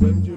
Strange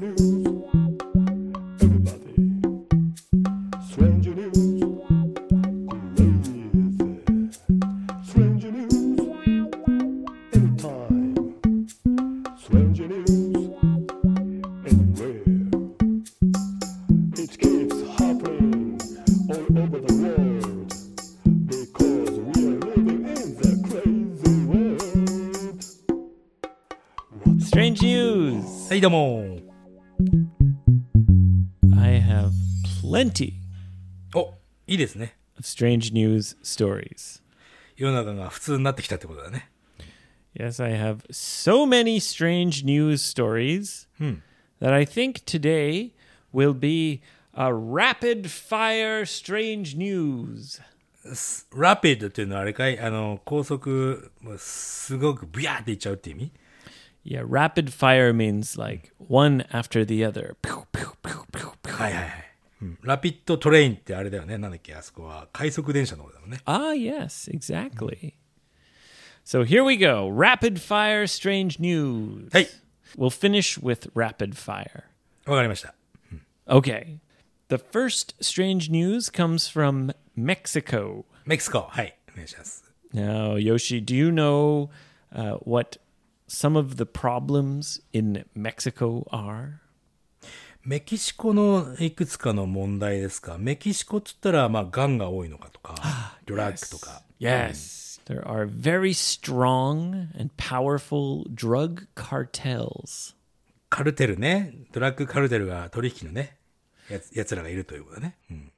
strange news stories. 世の中が普通になってきたってことだね。 Yes, I have so many strange news stories that I think today will be a rapid fire strange news. ラピッドっていうのはあれかいあの、高速、もうすごくビヤーっていっちゃうって意味 Yeah, rapid fire means like one after the other. Pew, pew, pew, pew, pew. はいはいはい。 うん、ラピッドトレインってあれだよね。なんだっけあそこは快速電車の方だもんね。 Ah, yes, exactly. So here we go. Rapid fire strange news. はい。 We'll finish with rapid fire. わかりました。 Okay. The first strange news comes from Mexico. メキシコ。はい。お願いします。 Now, Yoshi, do you know uh, what some of the problems in Mexico are? メキシコのいくつかの問題ですか？メキシコっつったら、まあ、ガンが多いのかとか、ドラッグとか。Yes. There are very strong and powerful drug cartels. カルテルね。ドラッグカルテルが取引のね、やつやつらがいるということだね。うん。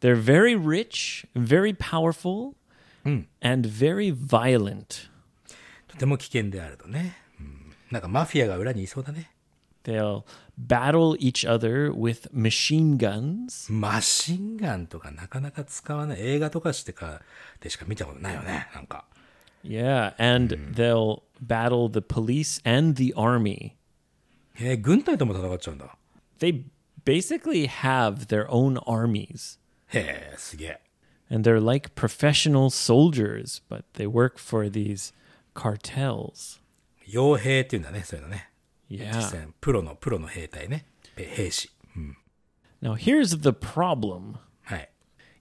They're very rich, very powerful, and very violent. とても危険であるとね。うん。なんかマフィアが裏にいそうだね。They'll battle each other with machine guns. マシンガンとかなかなか使わない。映画とかしてか、でしか見たことないよね。なんか。 Yeah, and they'll battle the police and the army. えー軍隊とも戦っちゃうんだ。 They basically have their own armies. へえ、すげえ。 And they're like professional soldiers, but they work for these cartels. 傭兵っていうんだね、そういうのね。 実 Yeah. 際、プロの、プロの兵隊ね。え兵士。Now, here's the problem はい。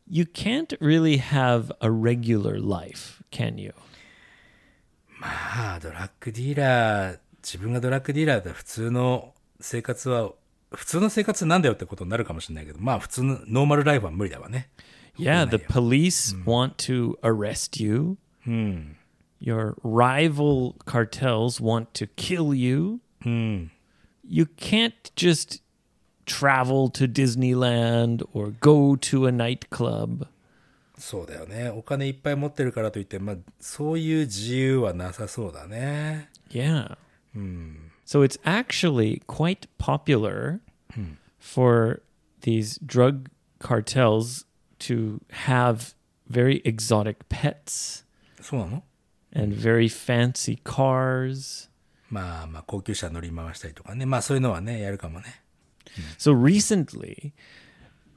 you can't really have a regular life, can you? まあ、ドラッグディーラー、自分がドラッグディーラーだったら普通の生活は、普通の生活なんだよってことになるかもしれないけど、まあ普通のノーマルライフは無理だわね。Yeah, the police want to arrest you. Your rival cartels want to kill you. You can't just travel to Disneyland or go to a nightclub. そうだよね。お金いっぱい持ってるからといって、まあ、そういう自由はなさそうだね。 Yeah. So it's actually quite popular for these drug cartels to have very exotic pets そうなの and very fancy cars. まあまあ、高級車乗り回したりとかね。まあそういうのはね、やるかもね。So recently,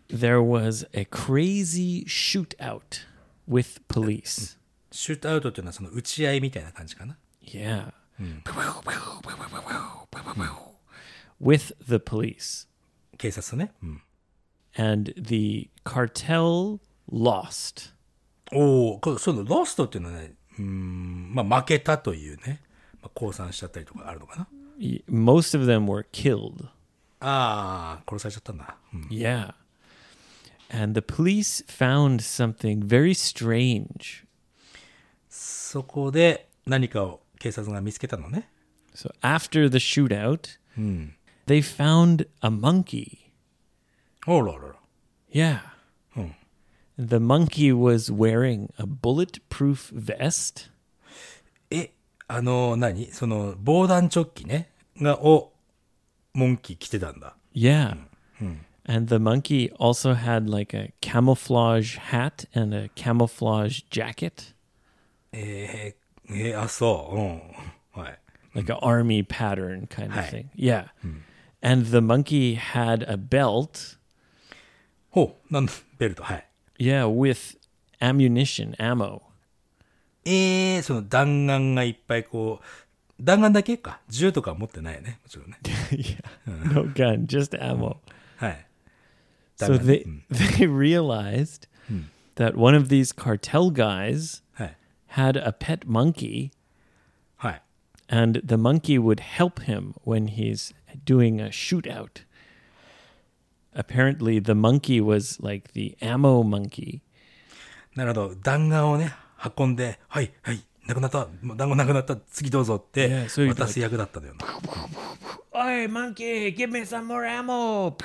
there was a crazy shootout with police. シュートアウトっていうのはその打ち合いみたいな感じかな。Yeah. With the police. 警察とね。うん。And the cartel lost. おお、こそのロストっていうのはね、うーん、まあ負けたというね。まあ、降参しちゃったりとかあるのかな。 Y- Most of them were killed. ああ、殺されちゃったんだ。うん。 Yeah. And the police found something very strange. そこで何かを警察が見つけたのね。 So after the shootout, they found a monkey. おららら。 Yeah. The monkey was wearing a bulletproof vest. え、 あの、何その、防弾チョッキね。が、を、モンキー着てたんだ。 Yeah. And the monkey also had like a camouflage hat and a camouflage jacket, えー、えーあ、そう。うん。はい。 like an army pattern kind of Hi. thing. Yeah. And the monkey had a belt, ほう、なんだ、ベルト、はい。 yeah, with ammunition, ammo. えー、その弾丸がいっぱいこう、弾丸だけか。銃とかは持ってないよね。もちろんね。yeah. No gun, just ammo. はい。So they うん、they realized that one of these cartel guys はい。had a pet monkey はい。and the monkey would help him when he's doing a shootout. Apparently, the monkey was like the ammo monkey. なるほど。弾丸をね、運んで、はい、はい、なくなった、もう弾丸なくなった、次どうぞって渡す役だったんだよな。Oi, monkey, give me some more ammo.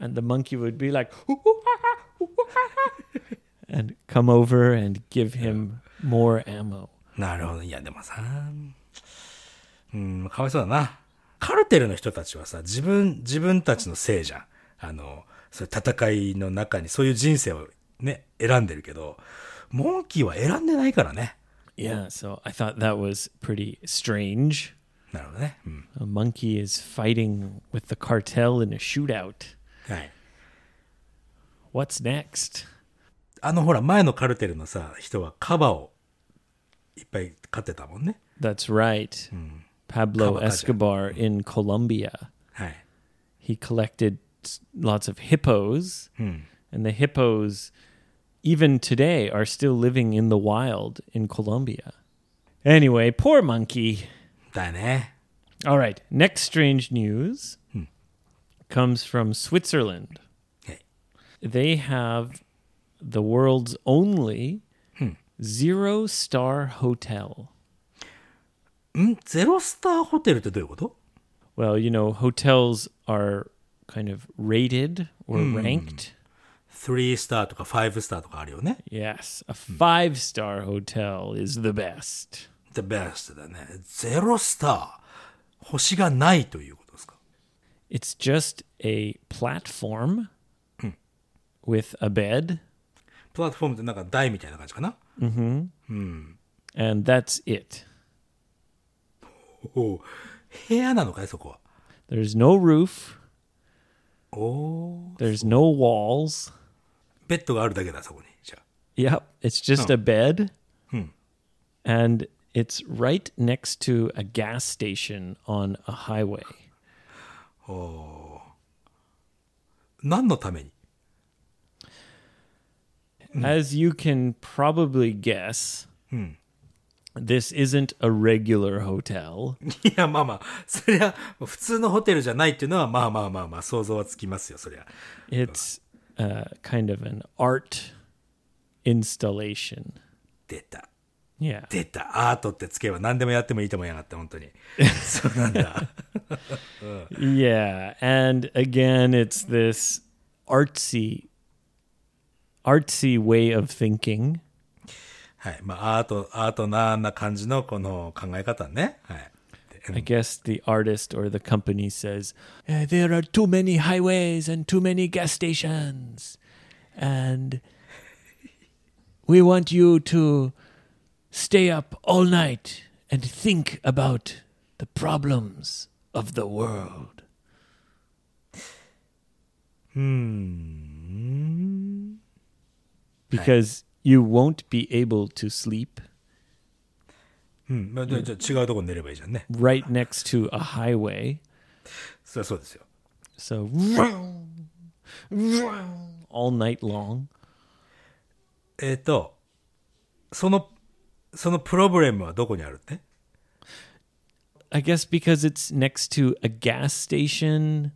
And the monkey would be like, and come over and give him more ammo. なるほど。いや、でもさ、うん、かわいそうだな。カルテルの人たちはさ、自分、自分たちのせいじゃん。あの、そういう戦いの中にそういう人生をね、選んでるけど、モンキーは選んでないからね。 Yeah, so I thought that was pretty strange. なるほどね。うん。 A monkey is fighting with the cartel in a shootout. はい。 What's next? あのほら、前のカルテルのさ、人はカバをいっぱい飼ってたもんね。 That's right. Pablo Kamakaja. Escobar in Colombia. はい。 He collected s- lots of hippos, and the hippos, even today, are still living in the wild in Colombia. Anyway, poor monkey. だよね。 All right, next strange news comes from Switzerland. はい。 They have the world's only zero star hotel. んゼロスターホテルってどういうこと Well, you know, hotels are kind of rated or ranked. three star とか five star とかあるよね。Yes, a five star hotel is the best. The best だね。ゼロスター。星がないということですか。It's just a platform hmm. with a bed. プラットフォームってなんか台みたいな感じかな。Mm-hmm. うん。And hmm. that's it. Oh, おお部屋なのかいそこは。There's no roof. Oh. There's no walls. ベッドがあるだけだ、そこに。じゃあ。Yep, it's just a bed. And it's right next to a gas station on a highway. 何のために As you can probably guess, this isn't a regular hotel. いや、まあまあ、そりゃ、普通のホテルじゃないっていうのは、まあまあまあまあ、想像はつきますよ、そりゃ。It's uh, kind of an art installation. 出た。Yeah. 出た。アートってつけば何でもやってもいいと思いやがって、本当に。そうなんだ。Yeah. And again, it's this artsy, artsy way of thinking. はい。まあ、アート、アートなな感じのこの考え方ね。はい。I guess the artist or the company says, "Uh, There are too many highways and too many gas stations. And we want you to stay up all night and think about the problems of the world. Hmm. Because you won't be able to sleep うん。まあ、じゃあじゃあ違うところに寝ればいいじゃんね。 right next to a highway. そりゃそうですよ。 So all night long. えっ、と、その、そのプロブレムはどこにあるって I guess because it's next to a gas station,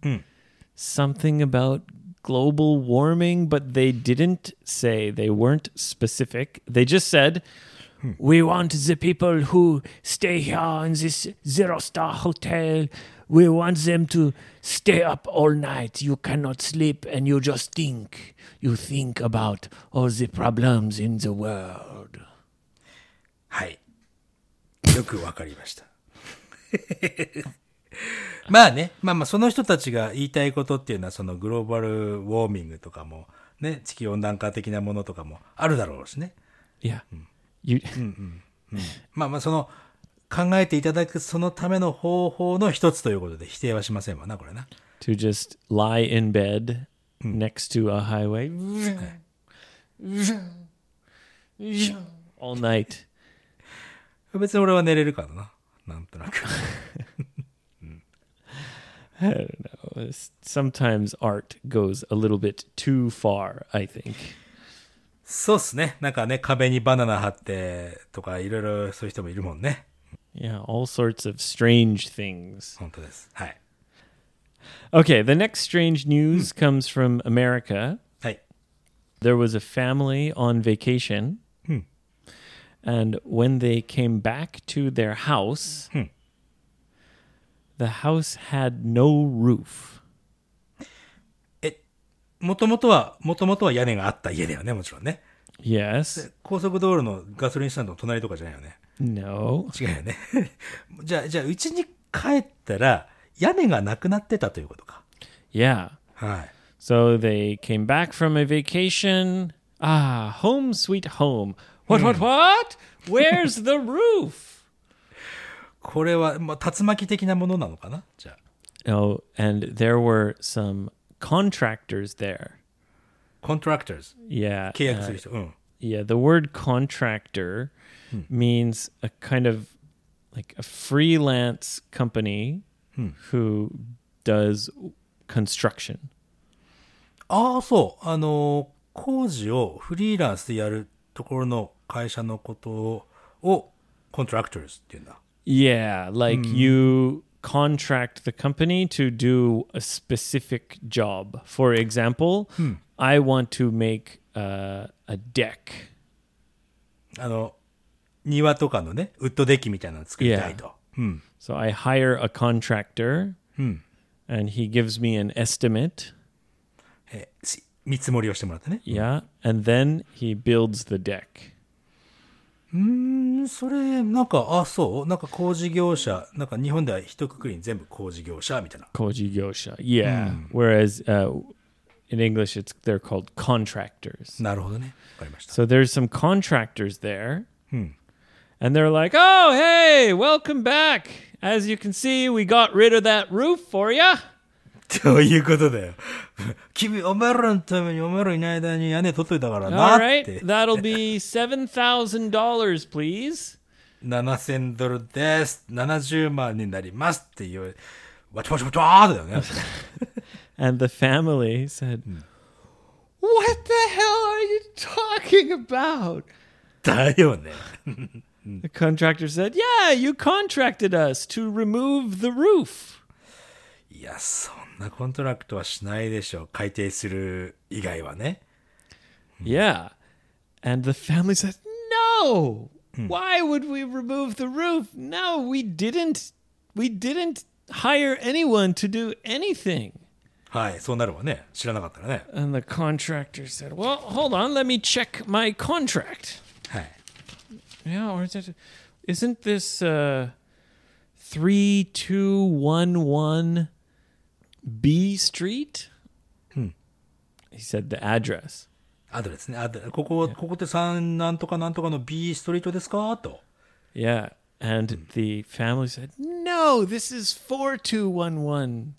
something about global warming, but they didn't say, they weren't specific. They just said, we want the people who stay here in this zero star hotel. We want them to stay up all night. You cannot sleep and you just think. You think about all the problems in the world. はい。よくわかりました。まあね、まあまあその人たちが言いたいことっていうのはそのグローバルウォーミングとかも、ね、地球温暖化的なものとかもあるだろうしね。Yeah. You まあまあその考えていただくそのための方法の一つということで否定はしませんわな、これな。to just lie in bed next to a highway all night. 別に俺は寝れるからな。なんとなく。I don't know. Sometimes art goes a little bit too far, I think. そうっすね。なんかね、壁にバナナ貼ってとか、いろいろそういう人もいるもんね。 Yeah, all sorts of strange things. 本当です。はい。 Okay, the next strange news comes from America. はい。 There was a family on vacation, and when they came back to their house, the house had no roof. え、もともとは、もともとは屋根があった家だよね、もちろんね。Yes. 高速道路のガソリンスタンドの隣とかじゃないよね。No. 違うよね。じゃあ、じゃあ、うちに帰ったら、屋根がなくなってたということか。Yeah. はい。So they came back from a vacation. Ah, home sweet home. What, what, what? Where's the roof? これは、まあ、竜巻的なものなのかな？じゃあ。Oh, and there were some contractors there. Contractors. Yeah. Uh, oh. yeah. the word contractor hmm. means a kind of like a freelance company hmm. who does construction. ああ、そう。あの、工事をフリーランスでやるところの会社のことをコントラクターズって言うんだ。Yeah, like hmm. you contract the company to do a specific job. For example, I want to make uh, a deck. あの、庭とかのね、ウッドデッキみたいなの作りたいと。うん。 So I hire a contractor and he gives me an estimate. えーし見積もりをしてもらってね。 Yeah. And then he builds the deck. うん、それ、なんか、あ、そうなんか工事業者、なんか日本では一括りに全部工事業者みたいな。 Koji Gyosha. Yeah. Whereas uh, in English, it's they're called contractors. なるほどね。わかりました。 So there's some contractors there. And they're like, oh, hey, welcome back. As you can see, we got rid of that roof for you. どういうことだよ。君、お前らのためにお前らいない間に屋根取っといたからな All っ right. て。 That'll be $7,000, please. 7000ドルです。70万になりますっていう、わちゃわちゃわちゃーだよね。 And the family said, What the hell are you talking about? だよね。 The contractor said, Yeah, you contracted us to remove the roof. いや、そん なコントラクトはしないでしょう。改定する以外はね。 Yeah. And the family said, No. Why would we remove the roof? No, we didn't. We didn't hire anyone to do anything. はい、そうなるわね。知らなかったらね。 And the contractor said, Well, hold on, let me check my contract. はい。 Yeah, or is it, isn't this uh, 3211 B Street? He said the address. アドレスね。アドここ、ここって3なんとかなんとかの B ストリートですかと。 Yeah. And the family said, No, this is 4211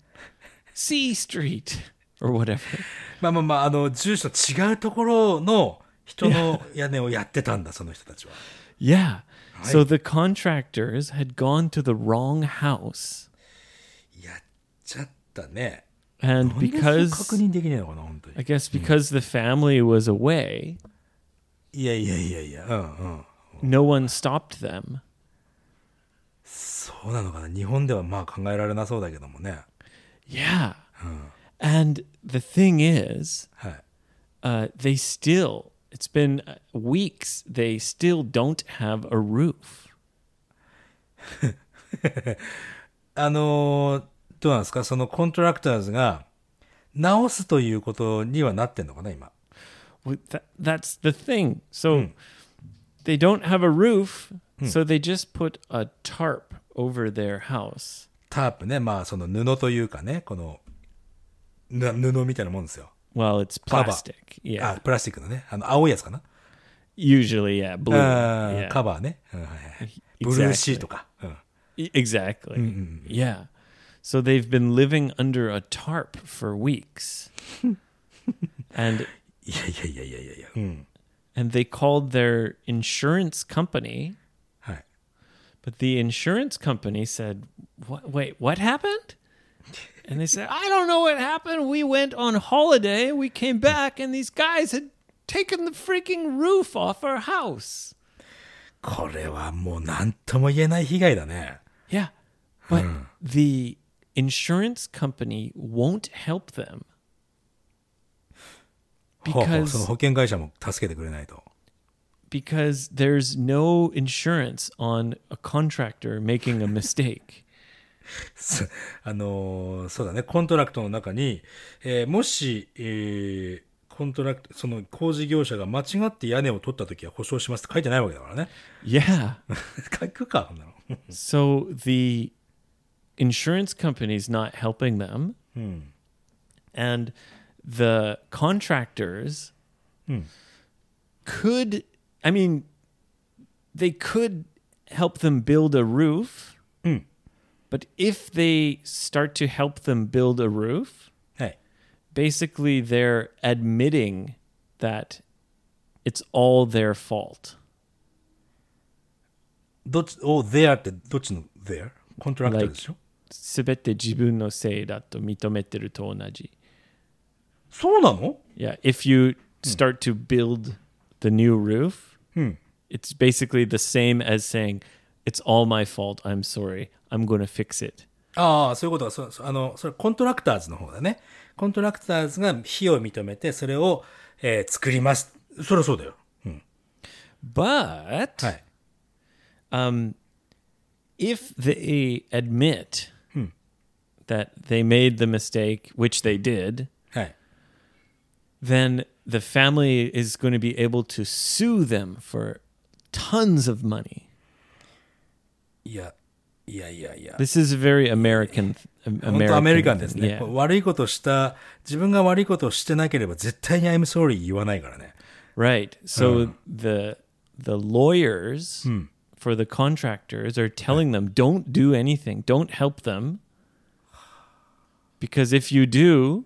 C Street or whatever. まあまあまあ、あの、住所違うところの人の屋根をやってたんだ、その人たちは。 Yeah. So the contractors had gone to the wrong house. やっちゃっ たね。And because, 確認できねえのかな、本当に I。guess because the family was away, いやいやいやいや、うんうん。no one stopped them. そうなのかな。日本ではまあ考えられなそうだけどもね。Yeah. And the thing is, はい。uh, they still, it's been uh, weeks, they still don't have a roof. あのーどうなんですかそのコントラクターズが直すということにはなってんのかな、今。That, that's the thing. So they don't have a roof, so they just put a tarp over their house. タープね。まあ、その布というかね、この、ぬ布みたいなもんですよ。Well, it's plastic. Yeah. あ、プラスチックのね。あの、青いやつかな。Usually, yeah, blue. Yeah. カバーね。ブルーシートか。うん。E- Exactly. Yeah. So they've been living under a tarp for weeks. and いやいやいやいやいやいや。うん。 and they called their insurance company はい。 But the insurance company said, what, wait, what happened? And they said, I don't know what happened. We went on holiday. We came back, and these guys had taken the freaking roof off our house. これはもう何とも言えない被害だね。 Yeah. But the insurance company won't help them oh, because because there's no insurance on a contractor making a mistake あのそうだね、コントラクトの中に、えー、もし、えー、コントラクト、その工事業者が間違って屋根を取った時は保証しますって書いてないわけだからね。Yeah. 書くか、そんなの。so the insurance company's not helping them. And the contractors could, I mean, they could help them build a roof. But if they start to help them build a roof, はい。 basically they're admitting that it's all their fault. どっち、お、there ってどっちの there? コントラクターでしょ、 全て自分のせいだと認めてると同じ。そうなの Yeah, if you start to build the new roof, it's basically the same as saying, "It's all my fault. I'm sorry. I'm to fix it." ああ、そういうことか。そうそうあの、それコントラクターズの方だね。コントラクターズが費を認めて、それを、えー作ります。そりゃそうだよ。But はい。um, if they admit that they made the mistake, which they did, はい。 then the family is going to be able to sue them for tons of money. いや、いやいやいや。 This is a very American. Am- 本当アメリカン thing. ですね。 Yeah. 悪いことをした、自分が悪いことをしてなければ絶対に I'm sorry 言わないからね。 Right. So the the lawyers for the contractors are telling them don't do anything, don't help them. Because if you do,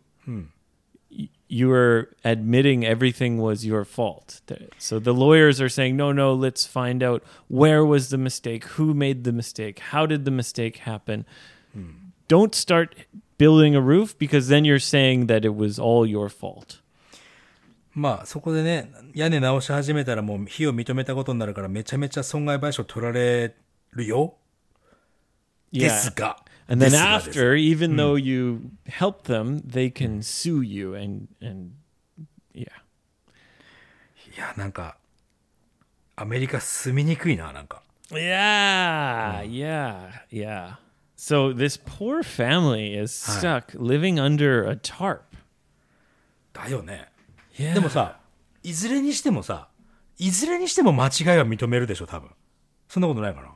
y- you are admitting everything was your fault. Th- So the lawyers are saying, no, no, let's find out where was the mistake, who made the mistake, how did the mistake happen. Don't start building a roof because then you're saying that it was all your fault. まあ、そこでね、屋根直し始めたらもう費を認めたことになるからめちゃめちゃ損害賠償取られるよ。ですが。 And then ですがです after, even though you help them, they can sue you and and yeah. いや、なんか、アメリカ住みにくいな、なんか。Yeah, yeah, yeah. So this poor family is stuck living under a tarp. だよね。Yeah. でもさ、いずれにしてもさ、いずれにしても間違いは認めるでしょ、多分。そんなことないかな。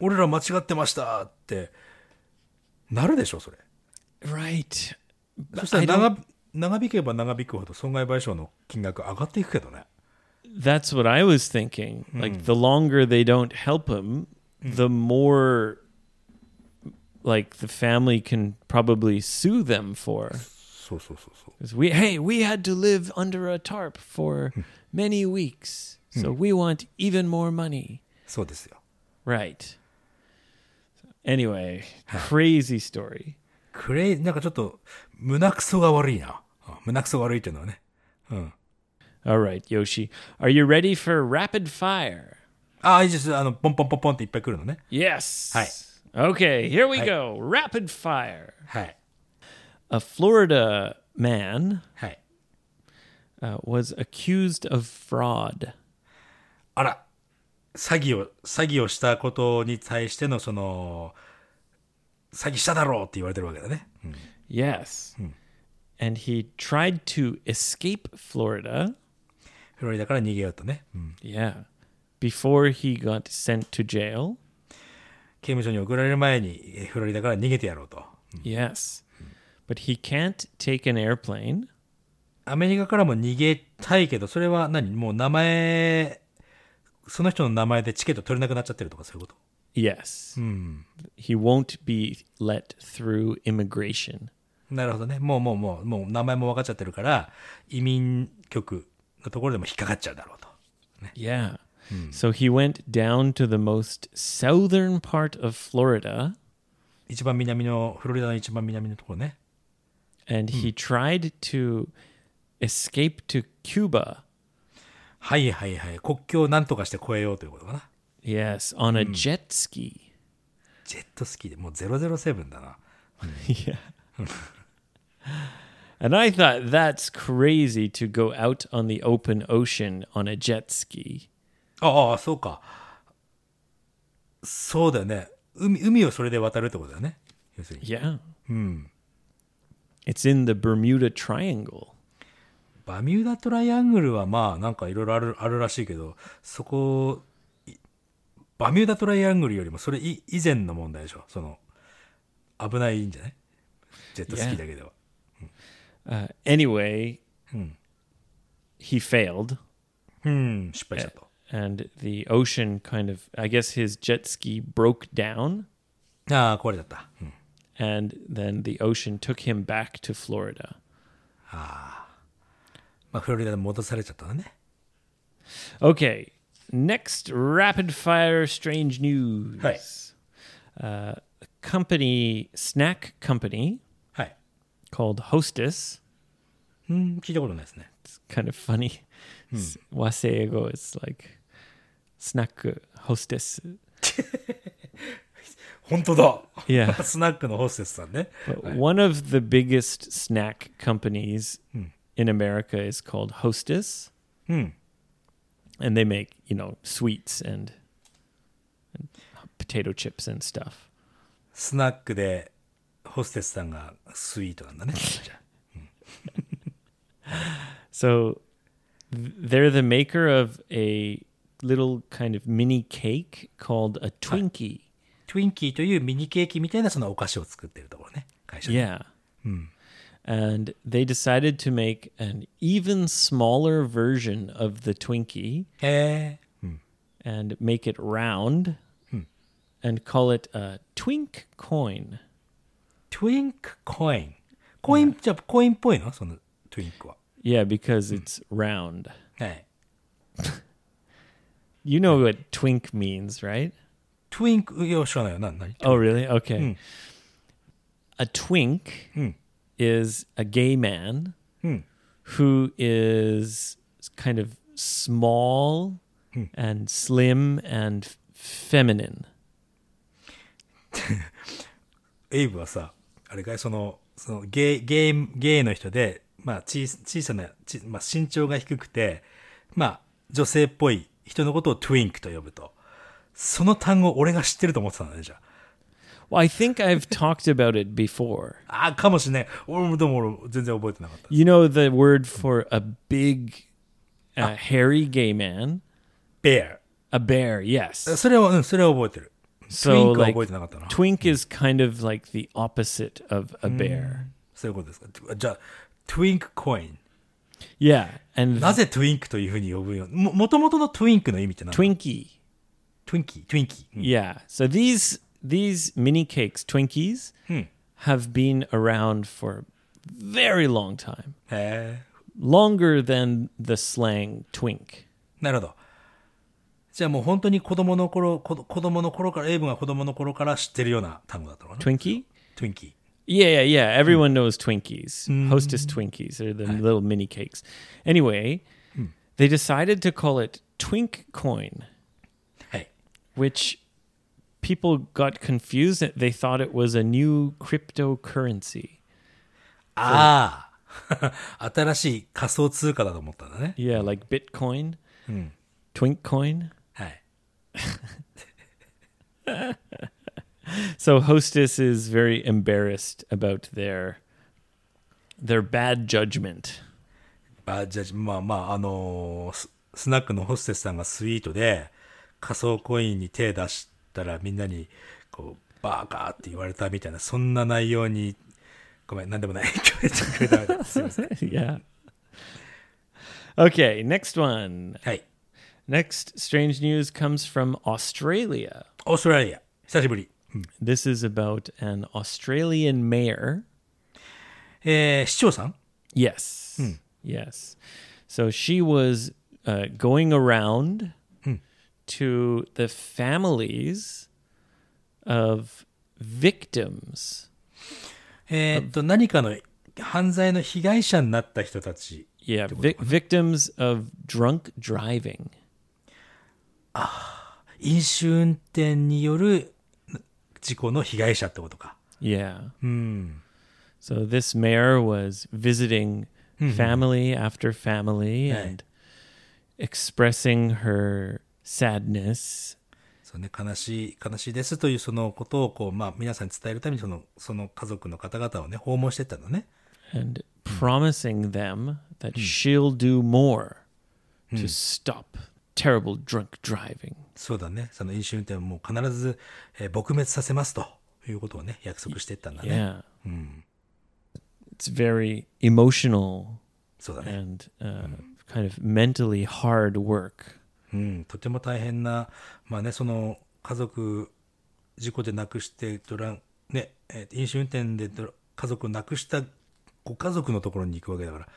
俺ら間違ってましたって、なるでしょ、それ。 right. そしたら I don't- 長長引けば長引くほど損害賠償の金額上がっていくけどね。 That's what I was thinking. Like the longer they don't help him, the more like the family can probably sue them for. そうそうそうそう。 Because we hey, we had to live under a tarp for many weeks. So we want even more money. そうですよ。 Right. Anyway, crazy story. クレイ、なんかちょっと、胸くそが悪いな。うん胸くそ悪いっていうのはね。うん。 All right, Yoshi. Are you ready for rapid fire? ああ、いいです。あの、ポンポンポンポンっていっぱい来るのね。 Yes. Hi. Okay, here we Hi. go. Rapid fire. はい。 A Florida man はい。 uh, was accused of fraud. あら、 詐欺を、詐欺をしたことに対してのその、詐欺しただろうって言われてるわけだね。Yes. And he tried to escape Florida. フロリダから逃げようとね。うん Yeah. Before he got sent to jail. 刑務所に送られる前にえフロリダから逃げてやろうと。Yes. But he can't take an airplane. アメリカからも逃げたいけど、それは何？もう名前、その人の名前でチケット取れなくなっちゃってるとかそういうこと Yes. He won't be let through immigration. なるほどね。もうもうもう、もう名前も分かっちゃってるから、移民局のところでも引っかかっちゃうだろうと。Yeah. So he went down to the most southern part of Florida 一番南の、フロリダの一番南のところね。and he tried to escape to Cuba. はいはいはい。国境をなんとかして越えようということかな。Yes, on a jet ski. ジェットスキーでもう007だな。yeah. and I thought that's crazy to go out on the open ocean on a jet ski. ああ、そうか。そうだよね。海、海をそれで渡るってことだよね。要するに。Yeah. It's in the Bermuda Triangle. バミューダトライアングルはまあなんかいろいろある、あるらしいけど、そこ、いバミューダトライアングルよりもそれい以前の問題でしょ？その、危ないんじゃない？ジェットスキーだけでは。Uh, anyway, he failed, うん、失敗したと。and the ocean kind of, I guess his jet ski broke down, ああ、壊れちゃった。うん and then the ocean took him back to Florida. まあ、フロリダで戻されちゃったのね。 Okay, next rapid fire strange news. Hi. Uh, a company, snack company はい。 called Hostess. うん、聞いたことないですね。 It's kind of funny. S- Waseigo is like snack hostess. 本当だ Yeah. スナックのホステスさんね。 But one of the biggest snack companies in America is called Hostess. Hmm. And they make, you know, sweets and, and potato chips and stuff. Snack de Hostess sanga sweet on the So they're the maker of a little kind of mini cake called a Twinkie. Twinkie to you, mini cake, というミニケーキみたいなそのお菓子を作ってるところね。会社で。Yeah. うん。Hmm and they decided to make an even smaller version of the Twinkie hmm. and make it round hmm. and call it a Twink coin. Twink coin. Coin, yeah. coin point. Twink Yeah, because hmm. it's round. You know what twink means, right? Twink, oh, really? Okay. A twink is a gay man who is kind of small and slim and feminine. エイブはさ、あれかい、その、そのゲイ、ゲイ、ゲイの人で、まあ、小小さな、ちまあ、身長が低くて、まあ、女性っぽい人のことをトゥインクと呼ぶと。その単語俺が知ってると思ってたんだね、じゃ Well, I think I've talked about it before. あ。あ、かもしれない。俺もでも俺全然覚えてなかった。 You know the word for a big, uh, hairy gay man? ベア。 A bear, yes. それは、うん、それは覚えてる。トゥイ So, ンクは like, 覚えてなかったな。 twink is kind of like the opposite of a bear. そういうことですか。じゃあ、トゥインクコイン。 Yeah, and なぜトゥインクというふうに呼ぶよも、もともとのトゥインクの意味って何 Twinkie. トゥインキー、トゥインキー。うん Yeah. So these these mini cakes, Twinkies, have been around for a very long time. へえ。 Longer than the slang twink. なるほど。じゃあもう本当に子供の頃、子子供の頃から、エイブが子供の頃から知ってるような単語だったのかな Twinkie? トゥインキー。 Yeah, yeah, yeah. Everyone knows Twinkies. Hostess Twinkies. They're the little mini cakes. Anyway, they decided to call it Twink Coin, はい。 which people got confused. They thought it was a new cryptocurrency. ああ。新しい仮想通貨だと思ったんだね。 Yeah, like Bitcoin, Twink Coin. はい。 So Hostess is very embarrassed about their their bad judgment. あじゃあ、まあまあ、あのース、スナックのホステスさんがスイートで仮想コインに手出し たらみんなに、こう、バーカーって言われたみたいな、そんな内容に、ごめん、なんでもない。聞こえちゃくれたすいません。 yeah. Okay, next one. はい。 Next strange news comes from Australia. オーストラリア。久しぶり。 This is about an Australian mayor. えー、市長さん Yes. Yes. So she was uh, going around to the families of victims. えーっと、何かの犯罪の被害者になった人たち。 Yeah, vic- victims of drunk driving. 飲酒運転による事故の被害者ってことか。 Yeah. うん。 So this mayor was visiting family after family Right. and expressing her sadness そうね、悲しい、悲しいですというそのことをこう、まあ皆さんに伝えるためにその、その家族の方々をね、訪問してったのね。and promising them that she'll do more to stop terrible drunk driving. そうだね。その飲酒運転をもう必ず、えー撲滅させますということをね、約束していったんだね。Yeah. It's very emotional そうだね。and uh, kind of mentally hard work. うん、とても大変な、まあね、その家族、事故で亡くしてドラン、ね、えー飲酒運転で家族を亡くしたご家族のところに行くわけだから、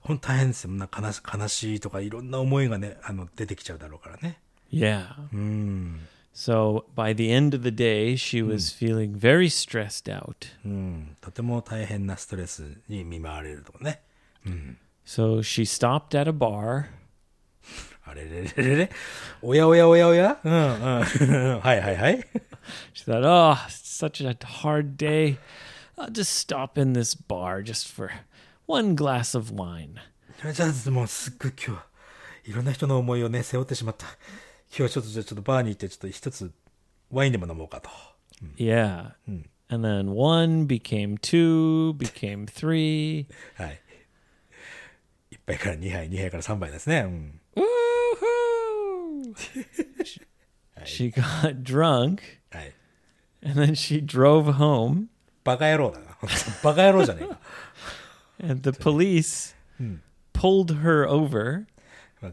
本当大変ですよ。な悲し悲しいとかいろんな思いがね、あの出てきちゃうだろうからね。Yeah. うん、So by the end of the day, she was feeling very stressed out. うん、とても大変なストレスに見舞われるとかね。So she stopped at a bar あれれれれれおやおやおやおやうんうん。はいはいはい。She thought, oh, it's such a hard day. I'll just stop in this bar just for one glass of wine. じゃあもうすっごい今日、いろんな人の思いをね、背負ってしまった。今日はちょっとじゃあちょっとバーに行ってちょっと一つワインでも飲もうかと。Yeah. And then one became two, became three. はい。1杯から2杯、2杯から3杯ですね。うん。Woohoo! she got drunk はい。 and then she drove home バカ野郎だな。バカ野郎じゃねえか。 and the police pulled her over まあ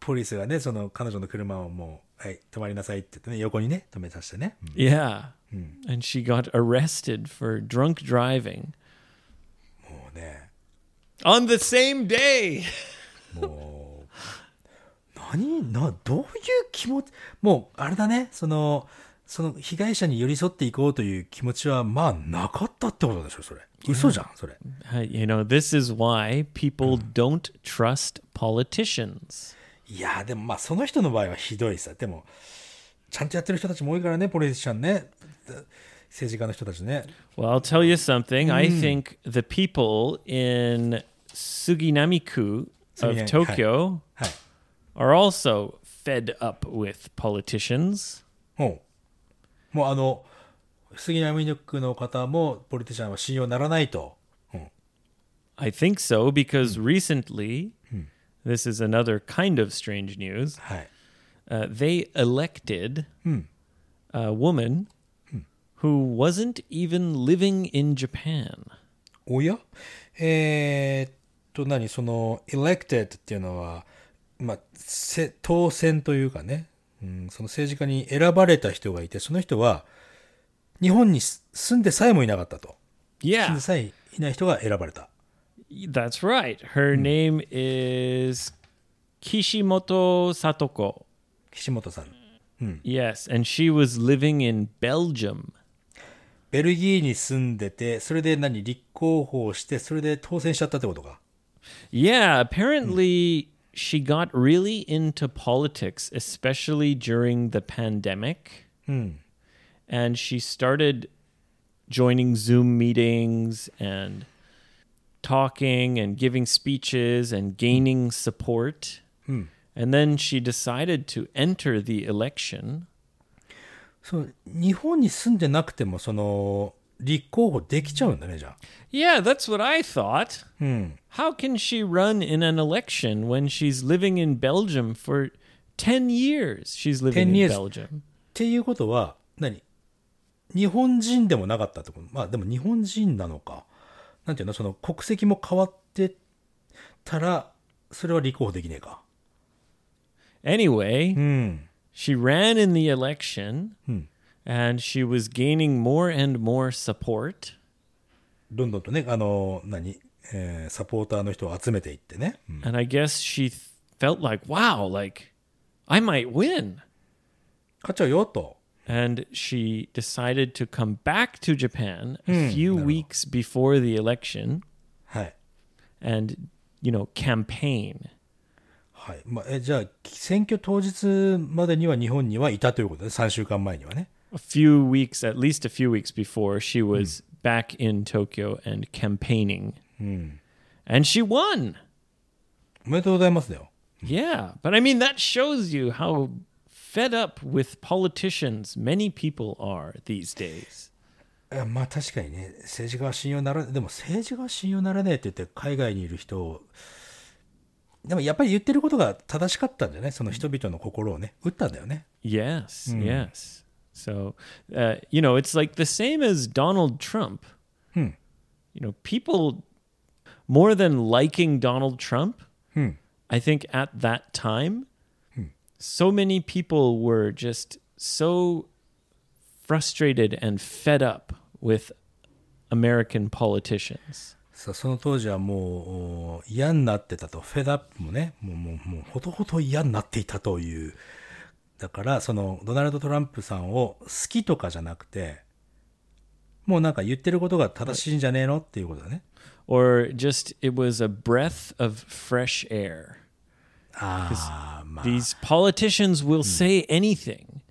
ポリスがね、その彼女の車をもう、はい、止まりなさいって言ってね、横にね、止めさせてね。うん Yeah. And she got arrested for drunk driving もうね、 on the same day. もう、 何な、どういう気持ち、もう、あれだね、その、その被害者に寄り添っていこうという気持ちは、まあ、なかったってことでしょ、それ。嘘じゃん、それ。Uh, You know, this is why people don't trust politicians. いや、でもまあ、その人の場合はひどいさ。でも、ちゃんとやってる人たちも多いからね、ポリティシャンね。政治家の人たちね。Well, I'll tell you something. I think the people in Suginamiku of Suginami- Tokyo はい。are also fed up with politicians. もう、もうあの、杉並区の方も、ポリティシャンは信用ならないと。うん。 I think so because recently, this is another kind of strange news. はい。 Uh, they elected a woman who wasn't even living in Japan. おやえー、っと、何その、elected っていうのは、 まあ、せ当選というかね、うん、その政治家に選ばれた人がいて、その人は、日本にす住んでさえもいなかったと。住ん Yeah, でさえいない人が選ばれた。that's right. Her name is Kishimoto Satoko. Yes, and she was living in Belgium. ベルギーに住んでて、それで何立候補をして、それで当選しちゃったってことか。Yeah, apparently she got really into politics, especially during the pandemic. And she started joining Zoom meetings and talking and giving speeches and gaining support. And then she decided to enter the election. そう、日本に住んでなくても、その、 立候補できちゃうんだね、じゃあ。Yeah, that's what I thought. How can she run in an election when she's living in Belgium for 10 years? She's living 10 in years. Belgium. っていうことは、何日本人でもなかったってことまあでも日本人なのか。なんていうのその国籍も変わってたら、それは立候補できねえか。Anyway, うん。she ran in the election and she was gaining more and more support. どんどんとね、あの、何えーサポーターの人を集めていってね。うん And I guess she th- felt like, wow, like I might win. 買っちゃうよと。 And she decided to come back to Japan a few weeks before the election はい。 and, you know, campaign. はい。まあ、え、じゃあ、選挙当日までには日本にはいたということで、3週間前にはね。 A few weeks, at least a few weeks before, she was back in Tokyo and campaigning. And she won. おめでとうございますだよ。 Yeah. But I mean, that shows you how fed up with politicians many people are these days. えまあ確かにね、政治家は信用ならでも政治家は信用ならねえって言って海外にいる人を、でもやっぱり言ってることが正しかったんじゃないその人々の心をね、打ったんだよね。 Yes, yes. So, uh, you know, it's like the same as Donald Trump. You know, people more than liking Donald Trump, I think at that time, so many people were just so frustrated and fed up with American politicians. さあその当時はもうお嫌になってたと、フェダップもね、もうもうもうほとほと嫌になっていたという。 だから、そのドナルド・トランプさんを好きとかじゃなくて、もうなんか言ってることが正しいんじゃねえのっていうことだね。Or just it was a breath of fresh air. ああ、まあ。These politicians will say anything.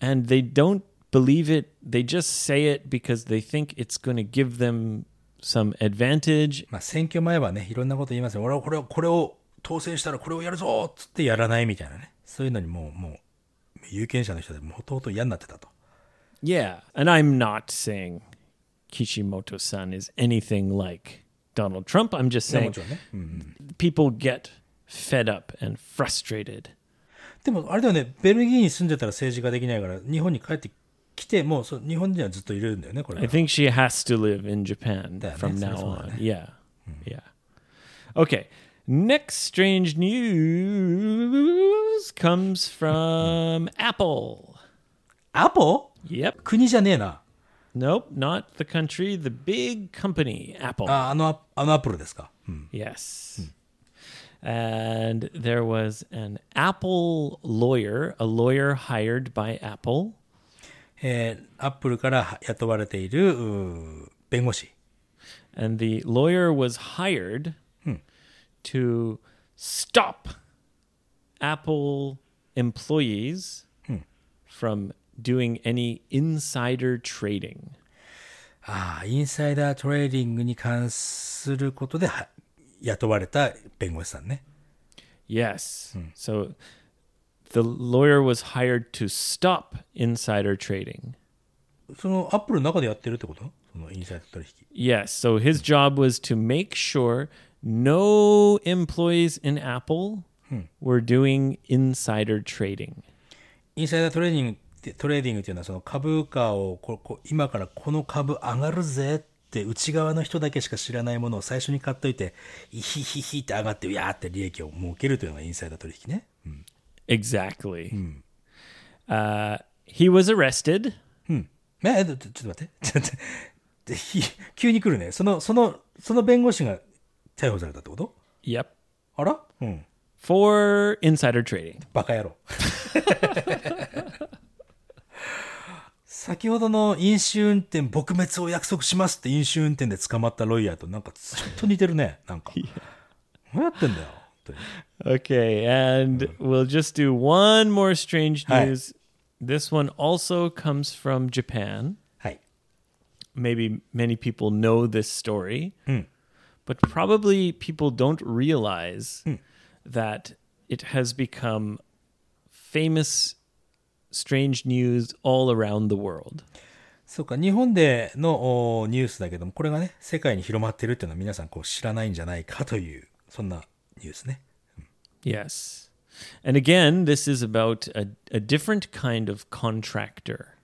And they don't believe it. They just say it because they think it's going to give them some advantage. まあ、選挙前はね、いろんなこと言いますよ。俺はこれを、これを当選したらこれをやるぞっつってやらないみたいなね。そういうのにもう、もう、有権者の人でもほとほと嫌になってたと。Yeah. And I'm not saying Kishimoto san is anything like Donald Trump. I'm just saying people get fed up and frustrated. でも、あれだよね、ベルギーに住んでたら政治ができないから、日本に帰ってきて、もうそう日本にはずっといるんだよね、これ I は。think she has to live in Japan from now on. Yeah. Yeah. Okay. Next strange news comes from Apple. アポ Yep. 国じゃねえな。 Nope, not the country, the big company, Apple. あ、あのア、あのアップルですか。うん。 Yes. And there was an Apple lawyer, a lawyer hired by Apple, えーアップルから雇われている、うー弁護士。 and the lawyer was hired to stop Apple employees from doing any insider trading. ああ、インサイダートレーディングに関することでは雇われた弁護士さんね。 Yes. So the lawyer was hired to stop insider trading. そのアップルの中でやってるってことそのインサイダー取引。 Yes. So his job was to make sure no employees in Apple were doing insider trading. インサイダートレーディングって、トレーディングっていうのはその株価をここ今からこの株上がるぜって内側の人だけしか知らないものを最初に買っといて、イヒヒヒって上がって、うやーって利益を儲けるというのがインサイダー取引ね。Exactly. Uh, he was arrested. え、ちょちょっと待って。ちょっと待ってひ急に来るね。その、その、その弁護士が逮捕されたってこと Yep. あらうん。For insider trading. バカ野郎。先ほどの飲酒運転撲滅を約束しますって飲酒運転で捕まったロイヤーとなんかちょっと似てるね。なんか。何やってんだよ。本当に Okay, and we'll just do one more strange Hi. news. This one also comes from Japan. はい。Maybe many people know this story, but probably people don't realize hmm. that it has become famous strange news all around the world. そうか、日本でのニュースだけども、これがね、世界に広まってるっていうのは皆さんこう知らないんじゃないかという、そんなニュースね。Yes. And again, this is about a, a different kind of contractor.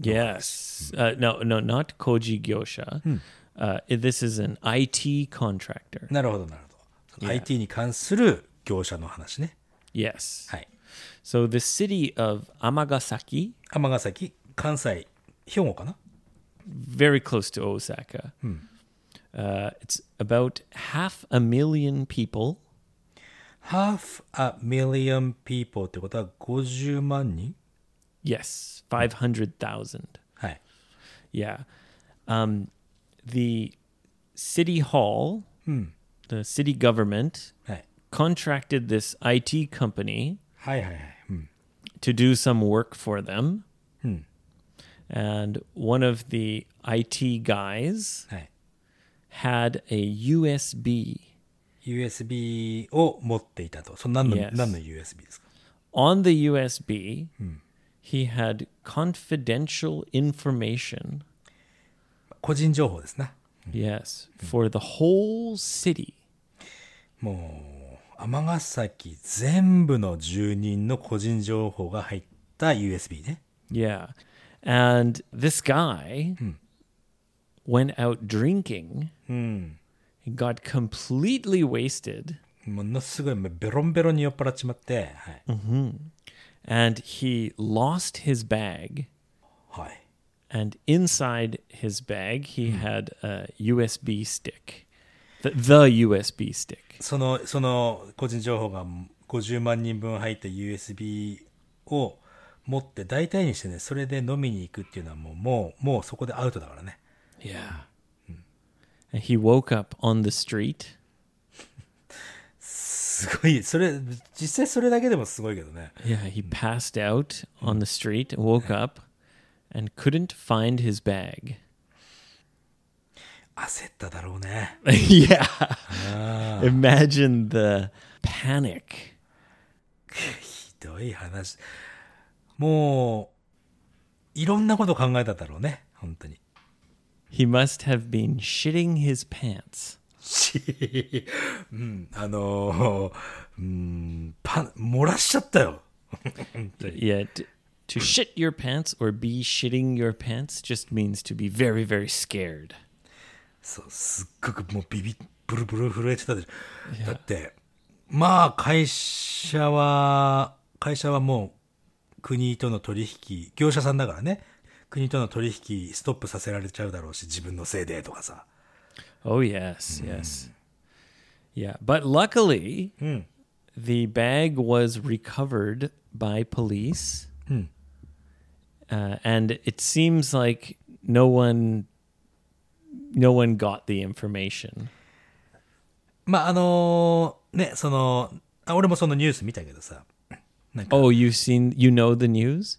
Yes. Uh, no, no, not Koji Gyosha. Uh, this is an IT contractor. なるほど、なるほど。その IT に関する業者の話ね。 Yes. はい。 So the city of Amagasaki, 尼崎、関西、兵庫かな very close to Osaka, uh, it's about half a million people. half a million people ってことは50万人 Yes, 500,000. はい。 Yeah. Um, the city hall, the city government, はい。 contracted this IT company はいはいはい。うん。 to do some work for them. And one of the IT guys はい。 had a USB. USB を持っていたと。その何の、 Yes. 何の USB ですか On the USB, He had confidential information. 個人情報ですな。Yes, for the whole city. もう、尼崎全部の住人の個人情報が入った USB ね。Yeah. And this guy went out drinking. He got completely wasted ものすごいベロンベロンに酔っ払っちまって、はい。and he lost his bag. はい。 And inside his bag, he had a USB stick. The, the USB stick. その、その個人情報が50万人分入った USB を持って大体にしてね、それで飲みに行くっていうのはもう、もう、もうそこでアウトだからね。 Yeah. And he woke up on the street すごい、それ、実際それだけでもすごいけどね。Yeah, he passed out on the street, woke up, and couldn't find his bag. 焦っただろうね。yeah. Imagine the panic. ひどい話。もう、いろんなこと考えただろうね。本当に。He must have been shitting his pants. し、うん、あのー、うん、パン、漏らしちゃったよ。本当に。Yeah, t- to shit your pants or be shitting your pants just means to be very, very scared. そう、すっごくもうビビ、ブルブル震えてたでしょ。だって、まあ、会社は、会社はもう、国との取引、業者さんだからね。国との取引ストップさせられちゃうだろうし、自分のせいでとかさ。Oh, yes, yes. Yeah, but luckily, the bag was recovered by police. Uh, and it seems like no one no one got the information. まあ、あのーね、その、あ俺もそのニュース見たけどさ。なんか、 Oh, you've seen you know the news?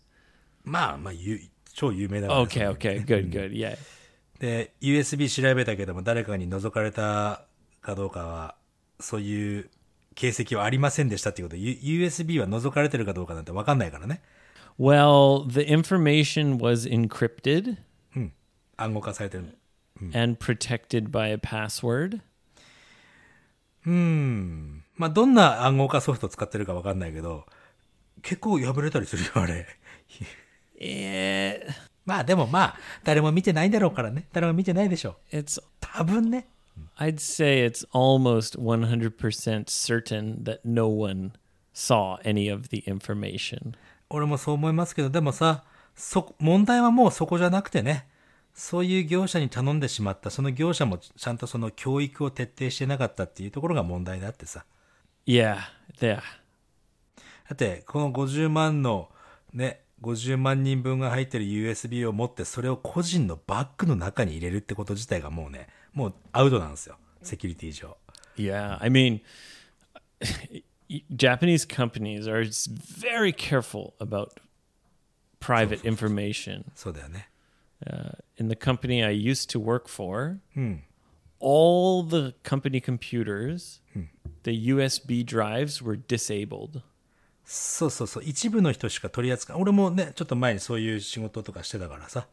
まあ、まあ、ゆ超有名だから、 Okay, okay, good, good. Yeah. で、USB 調べたけども、誰かに覗かれたかどうかは、そういう形跡はありませんでしたっていうことで、USB は覗かれてるかどうかなんてわかんないからね。Well, the information was encrypted 暗号化されてる。and protected by a password. まあ、どんな暗号化ソフト使ってるかわかんないけど、結構破れたりするよ、あれ。Eh, まあ、でもまあ、誰も見てないんだろうからね。誰も見てないでしょう。it's 多分ね。I'd say it's almost 100% certain that no one saw any of the information. 俺もそう思いますけど、でもさ、そ、問題はもうそこじゃなくてね、そういう業者に頼んでしまった、その業者もちゃんとその教育を徹底してなかったっていうところが問題であってさ。Yeah, yeah. だって、この50万の、ね、50万人分が入ってる USB を持って、それを個人のバッグの中に入れるってこと自体がもうね、もうアウトなんですよ。セキュリティ上。Yeah, I mean, Japanese companies are very careful about private information. そうだよね。Uh, in the company I used to work for, all the company computers, the USB drives were disabled. そうそうそう。一部の人しか取り扱い、俺もね、ちょっと前にそういう仕事とかしてたからさ。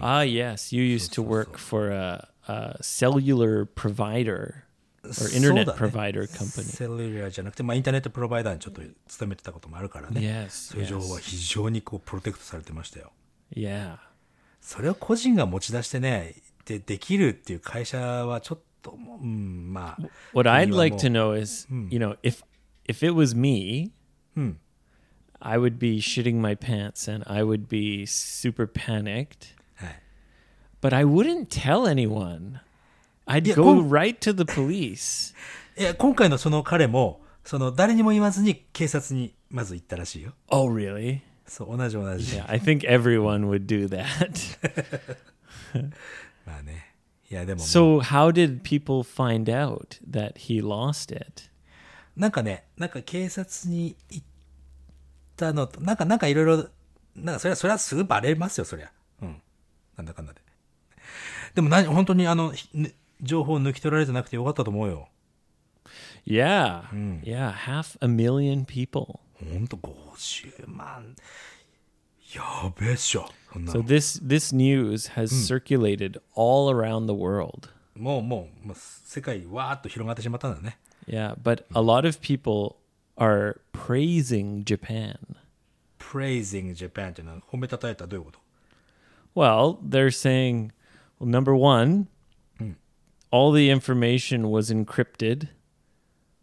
Ah, yes, you used to work for a, a cellular provider or internet provider company. セルリアじゃなくて、まあ、インターネットプロバイダーにちょっと勤めてたこともあるからね。Yes, そういう情報は.非常にこう、プロテクトされてましたよ。Yeah. それを個人が持ち出してね、で、できるっていう会社はちょっともう、うん、まあ。What I'd like to know is, you know, if if it was me, I would be shitting my pants and I would be super panicked, はい。 but I wouldn't tell anyone. I'd Yeah, go go- right to the police. いや、今回のその彼も、 その、誰にも言わずに警察にまず行ったらしいよ。 Oh, really? そう、同じ同じ。 Yeah, I think everyone would do that. まあね。いや、でももう、 so, how did people find out that he lost it? なんかね、なんか警察に行ったのと、なんか、なんかいろいろ、なんかそれは、それはすぐバレますよ、そりゃ。うん。なんだかんだで。でも何、本当にあの、情報を抜き取られてなくてよかったと思うよ。Yeah. Yeah, half a million people. ほんと50万。やべえっしょ。そんな So の this this news has circulated all around the world. もう、もう、もう世界わーっと広がってしまったんだね。Yeah, but a lot of people are praising Japan. praising Japan っていうのは褒めたたえたらどういうこと Well, they're saying, well, number one, all the information was encrypted.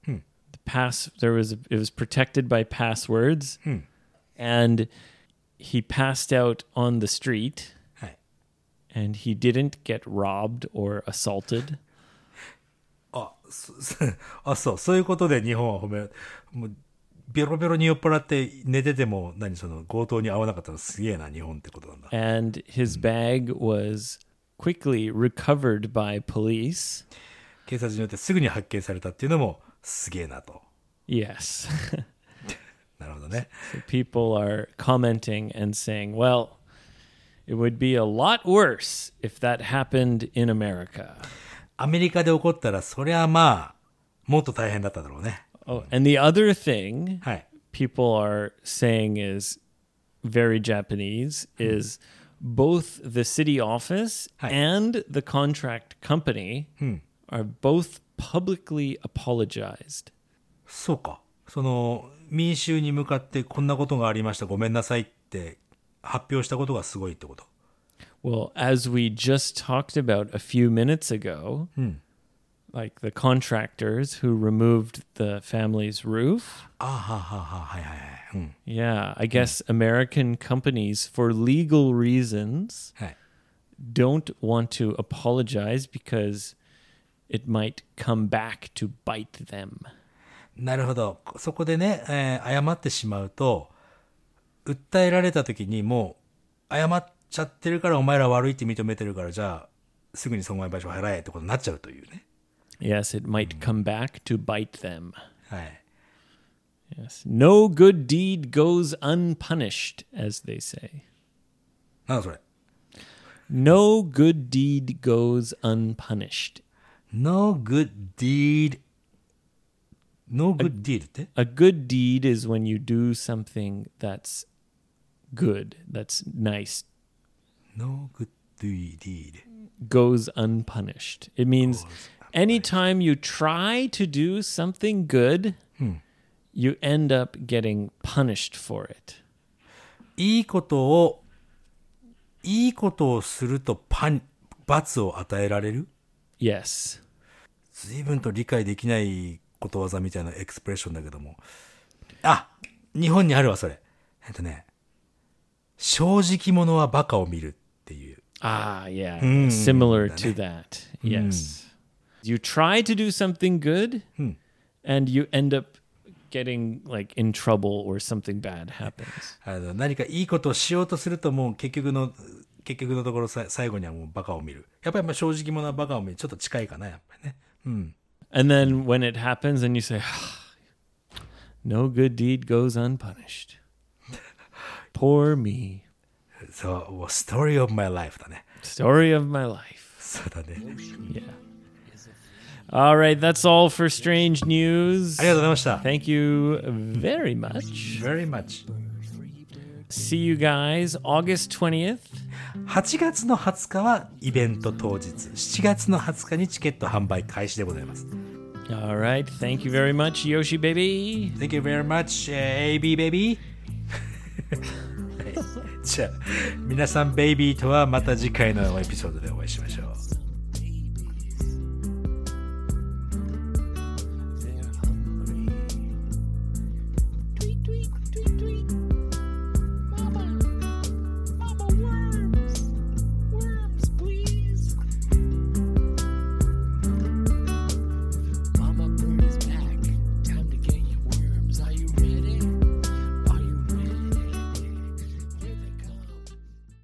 The pass there was it was protected by passwords, and he passed out on the street, はい。 and he didn't get robbed or assaulted. あ、そう、そういうことで日本は褒め、もう、ベロベロに酔っ払って寝てても、何その強盗に遭わなかったのすげえな、日本ってことなんだ。and his bag was quickly recovered by police. 警察によってすぐに発見されたっていうのもすげえなと。Yes. なるほどね。People are commenting and saying, well, it would be a lot worse if that happened in America. アメリカで起こったら、そりゃまあ、もっと大変だっただろうね。Oh, and the other thing はい。people are saying is very Japanese is both the city office Hi. and the contract company are both publicly apologized. そうか。その、民衆に向かってこんなことがありました、ごめんなさいって発表したことがすごいってこと。Well, as we just talked about a few minutes ago, like the contractors who removed the family's roof. ああ、はあ、はあ、はあ、はいはいはい。うん。 Yeah, I guess American companies, for legal reasons, はい。 don't want to apologize because it might come back to bite them. なるほど。そこでね、えー謝ってしまうと、訴えられた時にもう、謝っ ちゃってるからお前ら悪いって認めてるから、じゃあ、すぐに損害賠償払えってことになっちゃうというね。 Yes, it might come back to bite them. はい。 Yes. No good deed goes unpunished, as they say. なんだそれ。 No good deed goes unpunished. No good deed. No good deed って A good deed is when you do something that's good, that's nice, ?No good deed. goes unpunished. It means anytime you try to do something good, you end up getting punished for it. いいことを、いいことをするとパン、罰を与えられる Yes. 随分と理解できないことわざみたいなエクスプレッションだけども。あ日本にあるわ、それ。えっとね、正直者はバカを見るっていう。 Ah, yeah. Similar to that. Yes. You try to do something good and you end up getting like in trouble or something bad happens. あの何かいいことをしようとするともう結局の、結局のところさ最後にはもうバカを見る。やっぱりまあ正直者はバカを見る。ちょっと近いかな、やっぱりね。うん。 And then when it happens and you say, no good deed goes unpunished. Poor me. そう、story of my life だね。Story of my life. そうだね。Yeah. All right, that's all for strange news. ありがとうございました。Thank you very much. Very much. See you guys August 20th. 8月の20日はイベント当日、7月の20日にチケット販売開始でございます。All right, thank you very much, Yoshi baby. Thank you very much, uh, Abe baby. じゃあ、皆さんベイビーとはまた次回のエピソードでお会いしましょう。